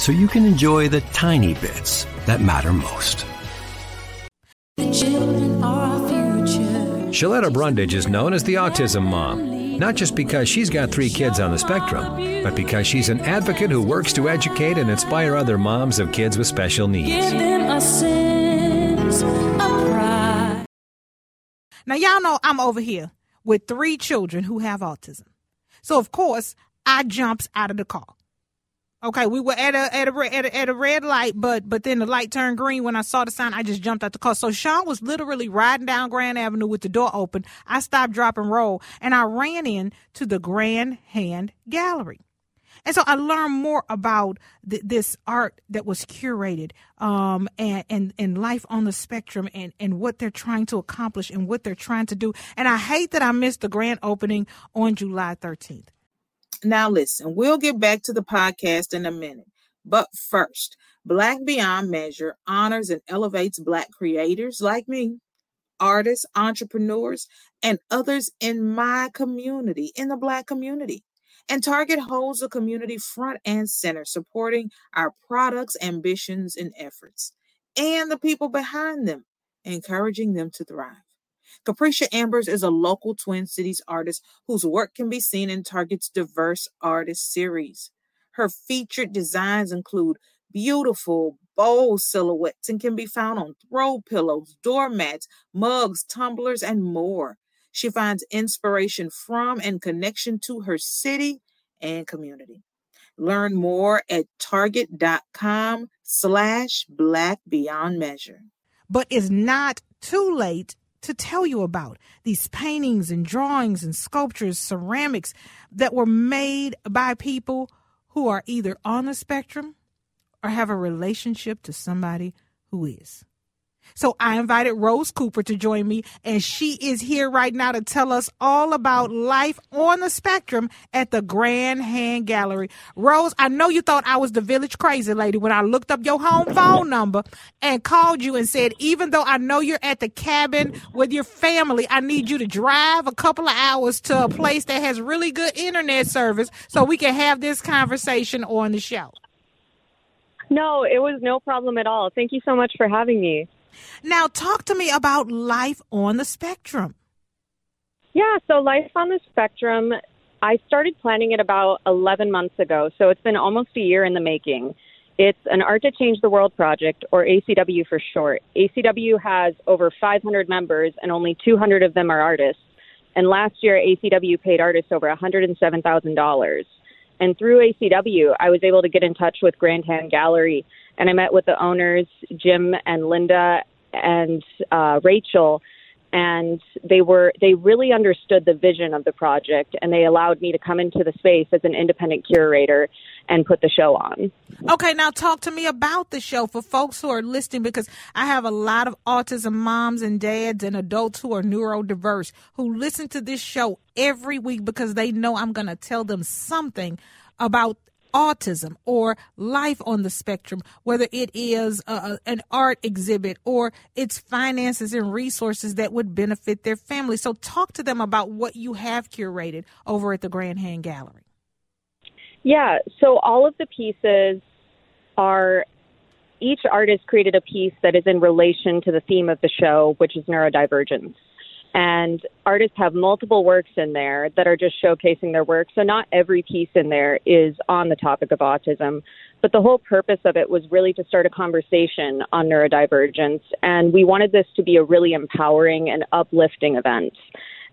so you can enjoy the tiny bits that matter most. Sheletta Brundidge is known as the Autism Mom, not just because she's got three kids on the spectrum, but because she's an advocate who works to educate and inspire other moms of kids with special needs. Now, y'all know I'm over here with three children who have autism. So, of course, I jumps out of the car. Okay, we were at a at a at a, at a red light, but but then the light turned green. When I saw the sign, I just jumped out the car. So Sean was literally riding down Grand Avenue with the door open. I stopped, drop, and roll, and I ran in to the Grand Hand Gallery. And so I learned more about th- this art that was curated, um, and, and, and life on the spectrum and, and what they're trying to accomplish and what they're trying to do. And I hate that I missed the grand opening on July 13th. Now, listen, we'll get back to the podcast in a minute. But first, Black Beyond Measure honors and elevates Black creators like me, artists, entrepreneurs, and others in my community, in the Black community. And Target holds the community front and center, supporting our products, ambitions, and efforts, and the people behind them, encouraging them to thrive. Capricia Ambers is a local Twin Cities artist whose work can be seen in Target's diverse artist series. Her featured designs include beautiful, bold silhouettes and can be found on throw pillows, doormats, mugs, tumblers, and more. She finds inspiration from and connection to her city and community. Learn more at target.com slash black beyond measure. But it's not too late to tell you about these paintings and drawings and sculptures, ceramics that were made by people who are either on the spectrum or have a relationship to somebody who is. So I invited Rose Cooper to join me, and she is here right now to tell us all about life on the spectrum at the Grand Hand Gallery. Rose, I know you thought I was the village crazy lady when I looked up your home phone number and called you and said, even though I know you're at the cabin with your family, I need you to drive a couple of hours to a place that has really good internet service so we can have this conversation on the show. No, it was no problem at all. Thank you so much for having me. Now, talk to me about life on the spectrum. Yeah, so Life on the Spectrum, I started planning it about 11 months ago, so it's been almost a year in the making. It's an Art to Change the World project, or ACW for short. ACW has over 500 members, and only 200 of them are artists. And last year, ACW paid artists over $107,000. And through ACW, I was able to get in touch with Grand Hand Gallery and I met with the owners, Jim and Linda and uh, Rachel, and they were they really understood the vision of the project, and they allowed me to come into the space as an independent curator and put the show on. Okay, now talk to me about the show for folks who are listening because I have a lot of autism moms and dads and adults who are neurodiverse who listen to this show every week because they know I'm going to tell them something about autism or life on the spectrum, whether it is a, an art exhibit or it's finances and resources that would benefit their family. So, talk to them about what you have curated over at the Grand Hand Gallery. Yeah, so all of the pieces are each artist created a piece that is in relation to the theme of the show, which is neurodivergence. And artists have multiple works in there that are just showcasing their work. So not every piece in there is on the topic of autism. But the whole purpose of it was really to start a conversation on neurodivergence. And we wanted this to be a really empowering and uplifting event.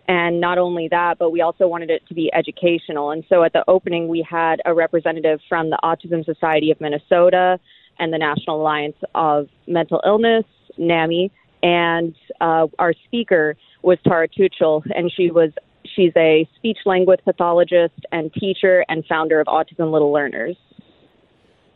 And not only that, but we also wanted it to be educational. And so at the opening, we had a representative from the Autism Society of Minnesota and the National Alliance of Mental Illness, NAMI, and uh, our speaker was Tara Tuchel, and she was she's a speech language pathologist and teacher and founder of Autism Little Learners.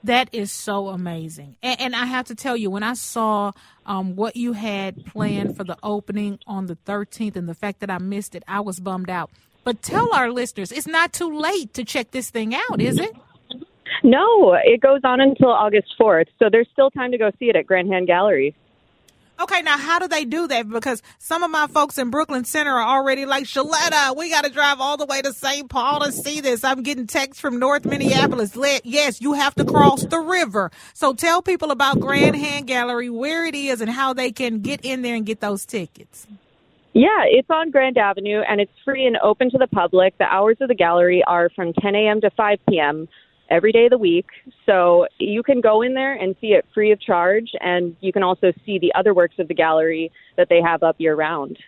That is so amazing. And, and, I have to tell you, when I saw um, what you had planned for the opening on the 13th and the fact that I missed it, I was bummed out. But tell our listeners, it's not too late to check this thing out, is it? No, it goes on until August 4th. So there's still time to go see it at Grand Hand Gallery. Okay, now how do they do that? Because some of my folks in Brooklyn Center are already like, Sheletta, we got to drive all the way to St. Paul to see this. I'm getting texts from North Minneapolis. Let, yes, you have to cross the river. So tell people about Grand Hand Gallery, where it is, and how they can get in there and get those tickets. Yeah, it's on Grand Avenue and it's free and open to the public. The hours of the gallery are from 10 a.m. to 5 p.m every day of the week. So you can go in there and see it free of charge, and you can also see the other works of the gallery that they have up year round.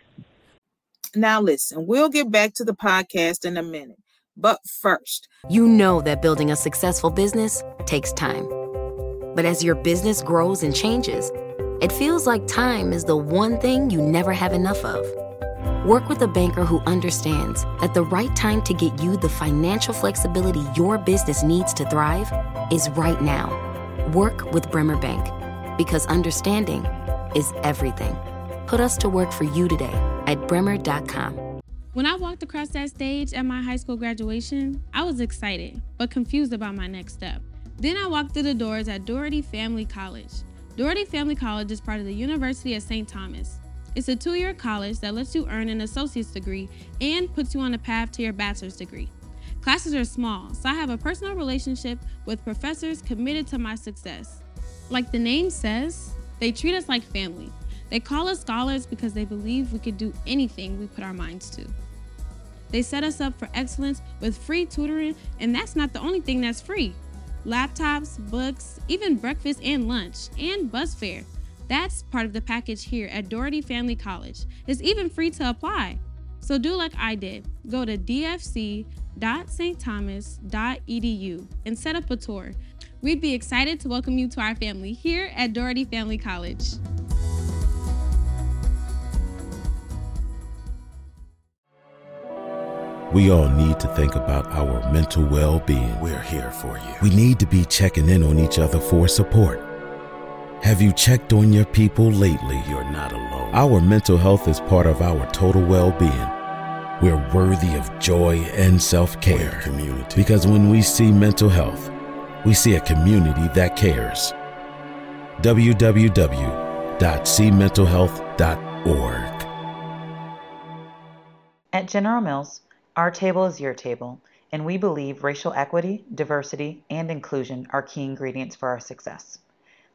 Now, listen, we'll get back to the podcast in a minute. But first, you know that building a successful business takes time. But as your business grows and changes, it feels like time is the one thing you never have enough of. Work with a banker who understands that the right time to get you the financial flexibility your business needs to thrive is right now. Work with Bremer Bank because understanding is everything. Put us to work for you today at bremer.com. When I walked across that stage at my high school graduation, I was excited but confused about my next step. Then I walked through the doors at Doherty Family College. Doherty Family College is part of the University of St. Thomas. It's a two year college that lets you earn an associate's degree and puts you on a path to your bachelor's degree. Classes are small, so I have a personal relationship with professors committed to my success. Like the name says, they treat us like family. They call us scholars because they believe we could do anything we put our minds to. They set us up for excellence with free tutoring, and that's not the only thing that's free laptops, books, even breakfast and lunch, and bus fare. That's part of the package here at Doherty Family College. It's even free to apply. So do like I did. Go to dfc.stthomas.edu and set up a tour. We'd be excited to welcome you to our family here at Doherty Family College. We all need to think about our mental well being. We're here for you. We need to be checking in on each other for support. Have you checked on your people lately? You're not alone. Our mental health is part of our total well being. We're worthy of joy and self care. Community. Because when we see mental health, we see a community that cares. www.cmentalhealth.org. At General Mills, our table is your table, and we believe racial equity, diversity, and inclusion are key ingredients for our success.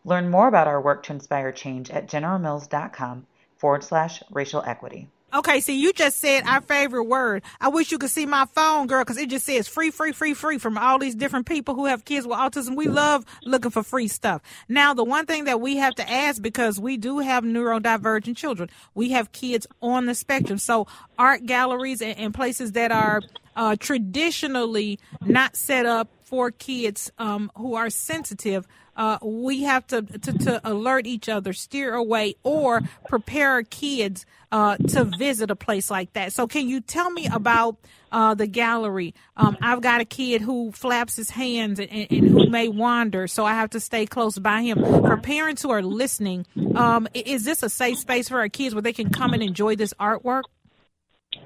Learn more about our work to inspire change at generalmills.com forward slash racial equity. Okay, see, you just said our favorite word. I wish you could see my phone, girl, because it just says free, free, free, free from all these different people who have kids with autism. We love looking for free stuff. Now, the one thing that we have to ask, because we do have neurodivergent children, we have kids on the spectrum. So, art galleries and, and places that are uh, traditionally not set up for kids um, who are sensitive uh, we have to, to, to, alert each other, steer away, or prepare our kids uh, to visit a place like that. So, can you tell me about uh, the gallery? Um, I've got a kid who flaps his hands and, and, who may wander, so I have to stay close by him. For parents who are listening, um, is this a safe space for our kids where they can come and enjoy this artwork?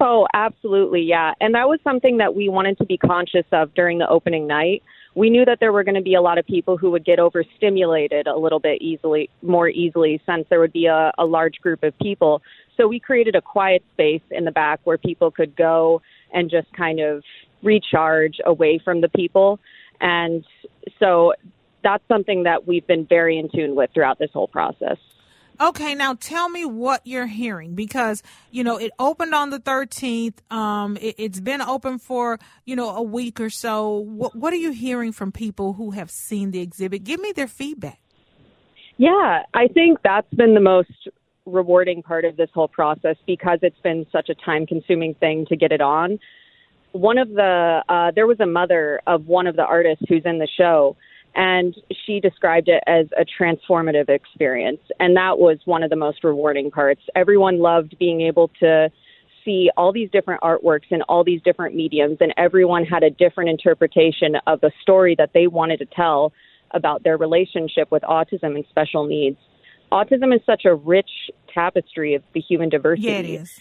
Oh, absolutely, yeah. And that was something that we wanted to be conscious of during the opening night we knew that there were going to be a lot of people who would get overstimulated a little bit easily, more easily, since there would be a, a large group of people. So we created a quiet space in the back where people could go and just kind of recharge away from the people. And so that's something that we've been very in tune with throughout this whole process. Okay, now tell me what you're hearing because you know it opened on the 13th. Um, it, has been open for you know a week or so. What what are you hearing from people who have seen the exhibit? Give me their feedback. Yeah, I think that's been the most rewarding part of this whole process because it's been such a time consuming thing to get it on. One of the uh, there was a mother of one of the artists who's in the show and she described it as a transformative experience. And that was one of the most rewarding parts. Everyone loved being able to see all these different artworks in all these different mediums, and everyone had a different interpretation of the story that they wanted to tell about their relationship with autism and special needs. Autism is such a rich tapestry of the human diversity. Yeah, it is.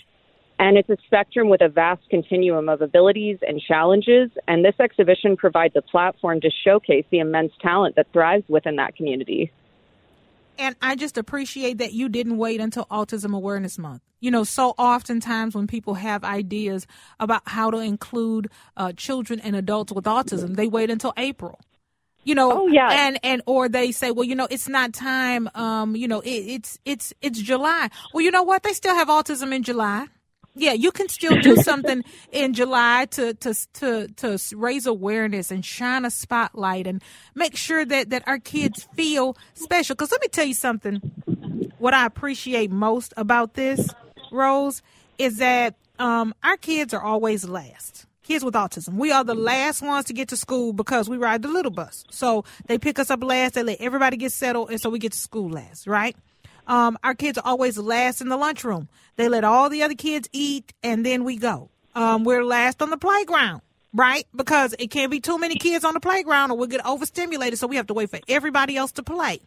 And it's a spectrum with a vast continuum of abilities and challenges. And this exhibition provides a platform to showcase the immense talent that thrives within that community. And I just appreciate that you didn't wait until Autism Awareness Month. You know, so oftentimes when people have ideas about how to include uh, children and adults with autism, they wait until April you know oh, yeah. and and or they say well you know it's not time um you know it, it's it's it's july well you know what they still have autism in july yeah, you can still do something in July to, to to to raise awareness and shine a spotlight and make sure that that our kids feel special. Because let me tell you something. What I appreciate most about this, Rose, is that um, our kids are always last. Kids with autism, we are the last ones to get to school because we ride the little bus. So they pick us up last. They let everybody get settled, and so we get to school last, right? Um, our kids are always last in the lunchroom. They let all the other kids eat, and then we go. Um, we're last on the playground, right? Because it can't be too many kids on the playground, or we'll get overstimulated. So we have to wait for everybody else to play,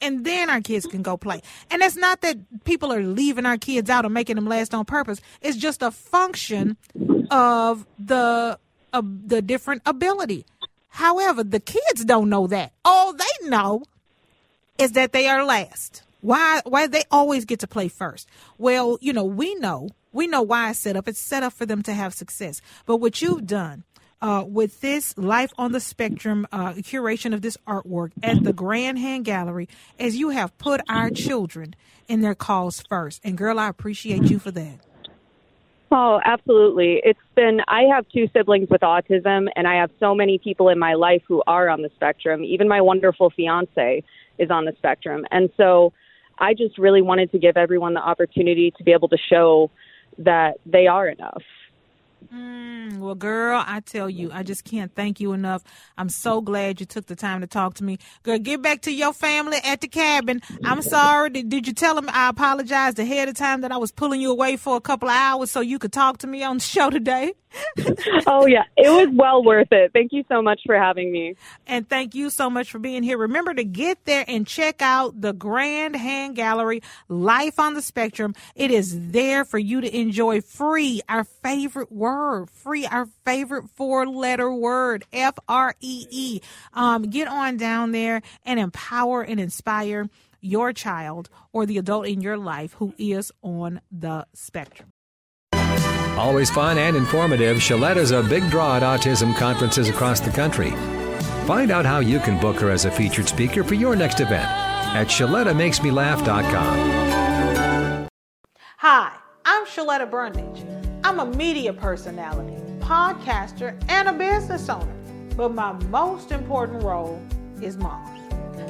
and then our kids can go play. And it's not that people are leaving our kids out or making them last on purpose. It's just a function of the of the different ability. However, the kids don't know that. All they know is that they are last. Why why they always get to play first? Well, you know, we know we know why it's set up. It's set up for them to have success. But what you've done uh, with this Life on the Spectrum uh, curation of this artwork at the Grand Hand Gallery as you have put our children in their cause first. And girl, I appreciate you for that. Oh, absolutely. It's been, I have two siblings with autism, and I have so many people in my life who are on the spectrum. Even my wonderful fiance is on the spectrum. And so I just really wanted to give everyone the opportunity to be able to show that they are enough. Mm, well, girl, I tell you, I just can't thank you enough. I'm so glad you took the time to talk to me. Girl, get back to your family at the cabin. I'm sorry. Did, did you tell them I apologized ahead of time that I was pulling you away for a couple of hours so you could talk to me on the show today? oh, yeah. It was well worth it. Thank you so much for having me. And thank you so much for being here. Remember to get there and check out the Grand Hand Gallery, Life on the Spectrum. It is there for you to enjoy free, our favorite word, free, our favorite four letter word, F R E E. Um, get on down there and empower and inspire your child or the adult in your life who is on the spectrum. Always fun and informative, Sheletta's a big draw at autism conferences across the country. Find out how you can book her as a featured speaker for your next event at ShelettaMakesMeLaugh.com. Hi, I'm Sheletta Brundidge. I'm a media personality, podcaster, and a business owner. But my most important role is mom.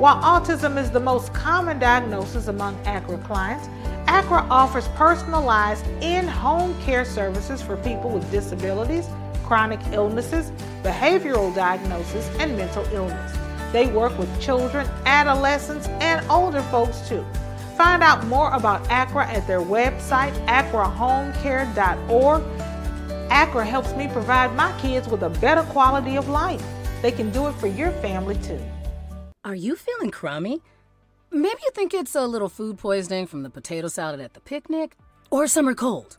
While autism is the most common diagnosis among ACRA clients, ACRA offers personalized in home care services for people with disabilities, chronic illnesses, behavioral diagnosis, and mental illness. They work with children, adolescents, and older folks too. Find out more about ACRA at their website, acrahomecare.org. ACRA helps me provide my kids with a better quality of life. They can do it for your family too. Are you feeling crummy? Maybe you think it's a little food poisoning from the potato salad at the picnic, or a summer cold,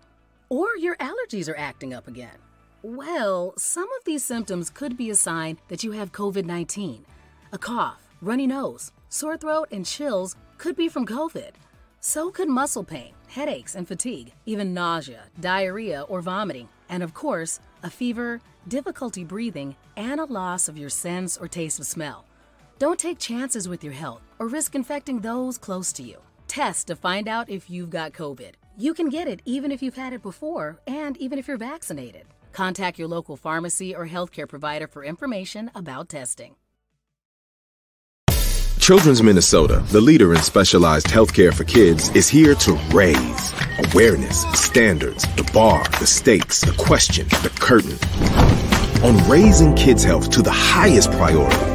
or your allergies are acting up again. Well, some of these symptoms could be a sign that you have COVID 19. A cough, runny nose, sore throat, and chills could be from COVID. So could muscle pain, headaches, and fatigue, even nausea, diarrhea, or vomiting, and of course, a fever, difficulty breathing, and a loss of your sense or taste of smell. Don't take chances with your health or risk infecting those close to you. Test to find out if you've got COVID. You can get it even if you've had it before and even if you're vaccinated. Contact your local pharmacy or healthcare provider for information about testing. Children's Minnesota, the leader in specialized healthcare for kids, is here to raise awareness, standards, the bar, the stakes, the question, the curtain. On raising kids' health to the highest priority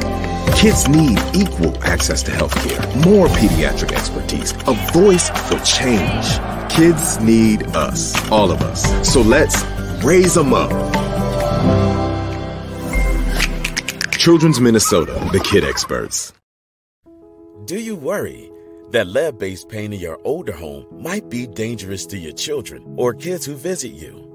Kids need equal access to healthcare, more pediatric expertise, a voice for change. Kids need us, all of us. So let's raise them up. Children's Minnesota, the kid experts. Do you worry that lead based paint in your older home might be dangerous to your children or kids who visit you?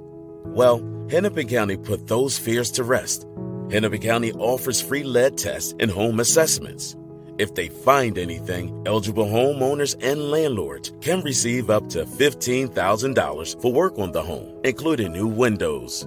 Well, Hennepin County put those fears to rest Hennepin County offers free lead tests and home assessments. If they find anything, eligible homeowners and landlords can receive up to $15,000 for work on the home, including new windows.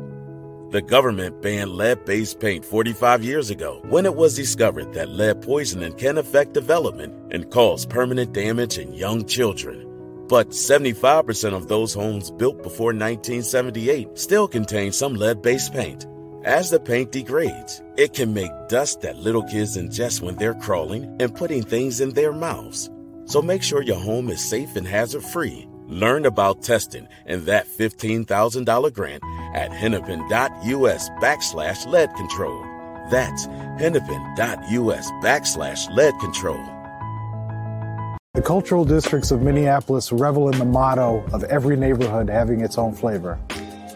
The government banned lead based paint 45 years ago when it was discovered that lead poisoning can affect development and cause permanent damage in young children. But 75% of those homes built before 1978 still contain some lead based paint. As the paint degrades, it can make dust that little kids ingest when they're crawling and putting things in their mouths. So make sure your home is safe and hazard free. Learn about testing and that $15,000 grant at hennepin.us backslash lead control. That's hennepin.us backslash lead control. The cultural districts of Minneapolis revel in the motto of every neighborhood having its own flavor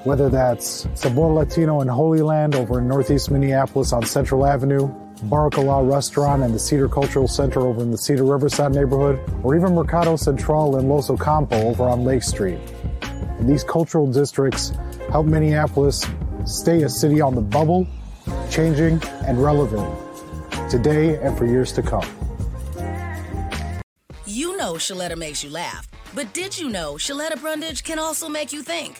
whether that's Sabor Latino in Holy Land over in Northeast Minneapolis on Central Avenue, Baracala Restaurant and the Cedar Cultural Center over in the Cedar Riverside neighborhood, or even Mercado Central in Los Ocampo over on Lake Street. And these cultural districts help Minneapolis stay a city on the bubble, changing and relevant today and for years to come. You know Sheletta makes you laugh, but did you know Sheletta Brundidge can also make you think?